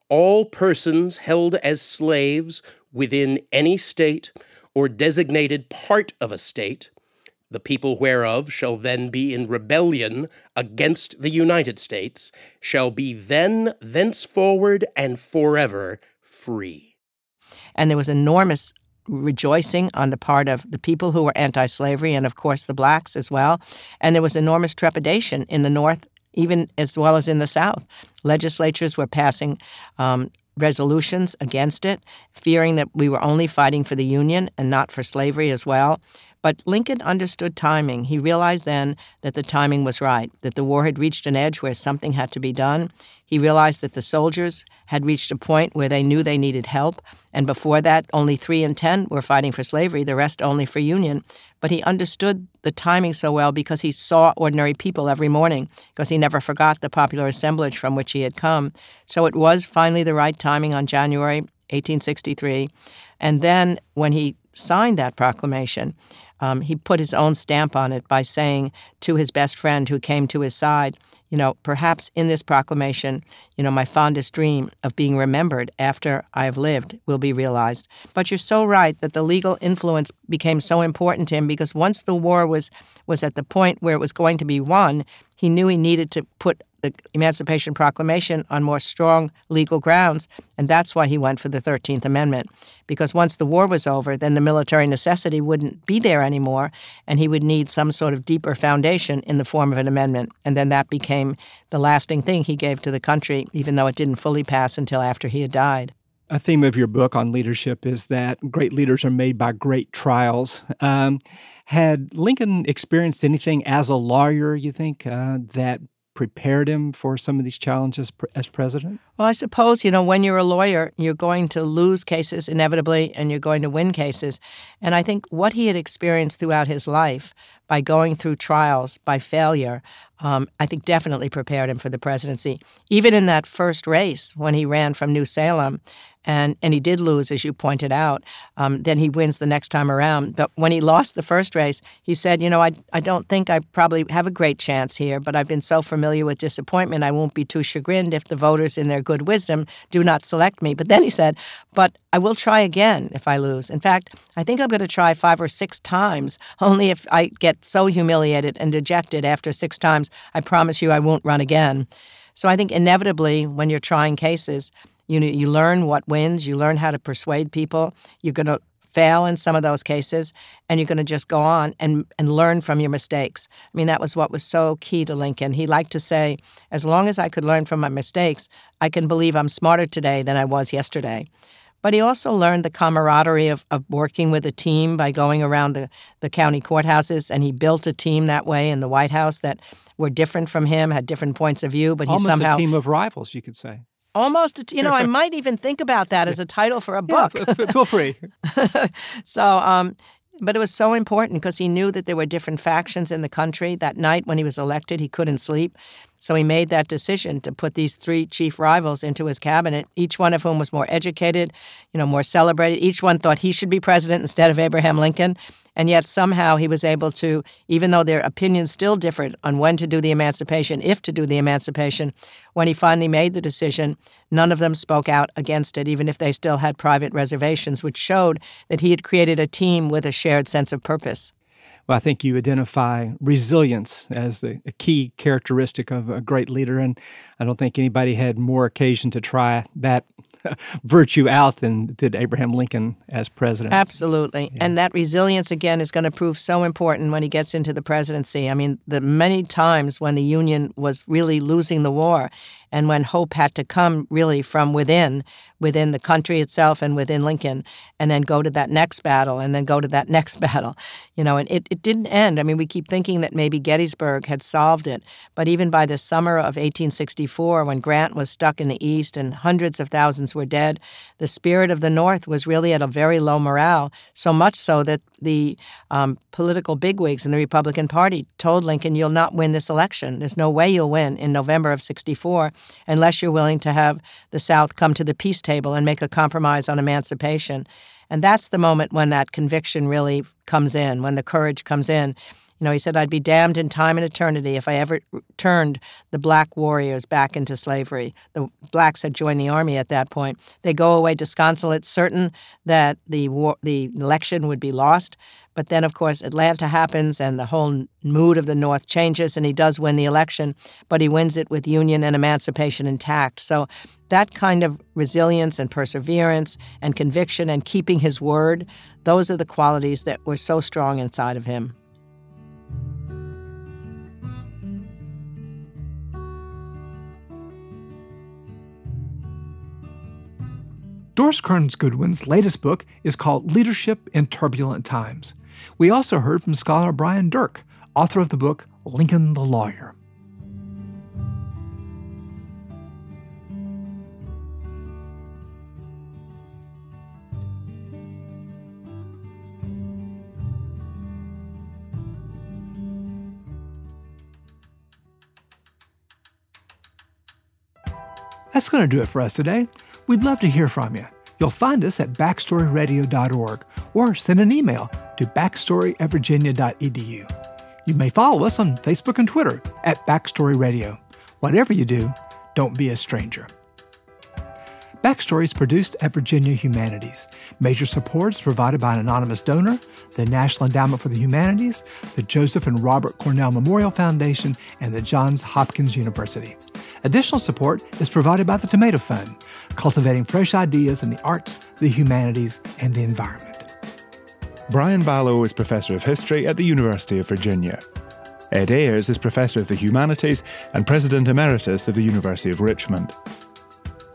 all persons held as slaves within any state or designated part of a state, the people whereof shall then be in rebellion against the United States, shall be then, thenceforward, and forever free. And there was enormous rejoicing on the part of the people who were anti slavery and, of course, the blacks as well. And there was enormous trepidation in the North, even as well as in the South. Legislatures were passing um, resolutions against it, fearing that we were only fighting for the Union and not for slavery as well. But Lincoln understood timing. He realized then that the timing was right, that the war had reached an edge where something had to be done. He realized that the soldiers had reached a point where they knew they needed help. And before that, only three in ten were fighting for slavery, the rest only for Union. But he understood the timing so well because he saw ordinary people every morning, because he never forgot the popular assemblage from which he had come. So it was finally the right timing on January 1863. And then when he signed that proclamation, um, he put his own stamp on it by saying to his best friend who came to his side, you know, perhaps in this proclamation, you know, my fondest dream of being remembered after I have lived will be realized. But you're so right that the legal influence became so important to him because once the war was was at the point where it was going to be won, he knew he needed to put the Emancipation Proclamation on more strong legal grounds, and that's why he went for the 13th Amendment. Because once the war was over, then the military necessity wouldn't be there anymore, and he would need some sort of deeper foundation in the form of an amendment. And then that became the lasting thing he gave to the country, even though it didn't fully pass until after he had died a theme of your book on leadership is that great leaders are made by great trials. Um, Had Lincoln experienced anything as a lawyer, you think, uh, that prepared him for some of these challenges as president? Well, I suppose, you know, when you're a lawyer, you're going to lose cases inevitably and you're going to win cases. And I think what he had experienced throughout his life by going through trials, by failure, um, I think definitely prepared him for the presidency. Even in that first race when he ran from New Salem, and and he did lose, as you pointed out. Um, then he wins the next time around. But when he lost the first race, he said, "You know, I I don't think I probably have a great chance here, but I've been so familiar with disappointment, I won't be too chagrined if the voters, in their good wisdom, do not select me." But then he said, "But I will try again if I lose. In fact, I think I'm going to try five or six times. Only if I get so humiliated and dejected after six times, I promise you I won't run again." So I think inevitably, when you're trying cases, you know, you learn what wins, you learn how to persuade people. You're going to fail in some of those cases, and you're going to just go on and, and learn from your mistakes. I mean, that was what was so key to Lincoln. He liked to say, as long as I could learn from my mistakes, I can believe I'm smarter today than I was yesterday. But he also learned the camaraderie of, of working with a team by going around the, the county courthouses, and he built a team that way in the White House that were different from him, had different points of view, but he Almost somehow a team of rivals, you could say. Almost, you know, I might even think about that as a title for a book. Yeah, feel free. so, um, but it was so important because he knew that there were different factions in the country. That night when he was elected, he couldn't sleep. So he made that decision to put these three chief rivals into his cabinet, each one of whom was more educated, you know, more celebrated. Each one thought he should be president instead of Abraham Lincoln. And yet somehow he was able to, even though their opinions still differed on when to do the emancipation, if to do the emancipation, when he finally made the decision, none of them spoke out against it, even if they still had private reservations, which showed that he had created a team with a shared sense of purpose. Well, I think you identify resilience as the key characteristic of a great leader. And I don't think anybody had more occasion to try that virtue out than did Abraham Lincoln as president. Absolutely. Yeah. And that resilience, again, is going to prove so important when he gets into the presidency. I mean, the many times when the Union was really losing the war and when hope had to come really from within, within the country itself and within Lincoln, and then go to that next battle and then go to that next battle. You know, and it, it didn't end. I mean, we keep thinking that maybe Gettysburg had solved it, but even by the summer of 1864, when Grant was stuck in the East and hundreds of thousands were dead, the spirit of the North was really at a very low morale, so much so that the um, political bigwigs in the Republican Party told Lincoln, You'll not win this election. There's no way you'll win in November of 64 unless you're willing to have the South come to the peace table and make a compromise on emancipation. And that's the moment when that conviction really comes in, when the courage comes in. You know, he said, I'd be damned in time and eternity if I ever turned the black warriors back into slavery. The blacks had joined the army at that point. They go away disconsolate, certain that the war, the election would be lost. But then, of course, Atlanta happens and the whole mood of the North changes, and he does win the election, but he wins it with Union and emancipation intact. So that kind of resilience and perseverance and conviction and keeping his word, those are the qualities that were so strong inside of him. Doris Kearns Goodwin's latest book is called Leadership in Turbulent Times. We also heard from scholar Brian Dirck, author of the book Lincoln the Lawyer. That's going to do it for us today. We'd love to hear from you. You'll find us at backstoryradio.org or send an email to backstory at virginia.edu. You may follow us on Facebook and Twitter at Backstory Radio. Whatever you do, don't be a stranger. Backstory is produced at Virginia Humanities. Major support is provided by an anonymous donor, the National Endowment for the Humanities, the Joseph and Robert Cornell Memorial Foundation, and the Johns Hopkins University. Additional support is provided by the Tomato Fund, cultivating fresh ideas in the arts, the humanities, and the environment. Brian Balogh is Professor of History at the University of Virginia. Ed Ayers is Professor of the Humanities and President Emeritus of the University of Richmond.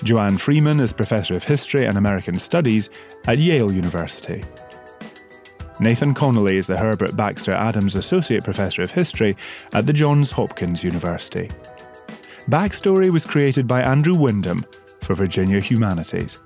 Joanne Freeman is Professor of History and American Studies at Yale University. Nathan Connolly is the Herbert Baxter Adams Associate Professor of History at the Johns Hopkins University. Backstory was created by Andrew Wyndham for Virginia Humanities.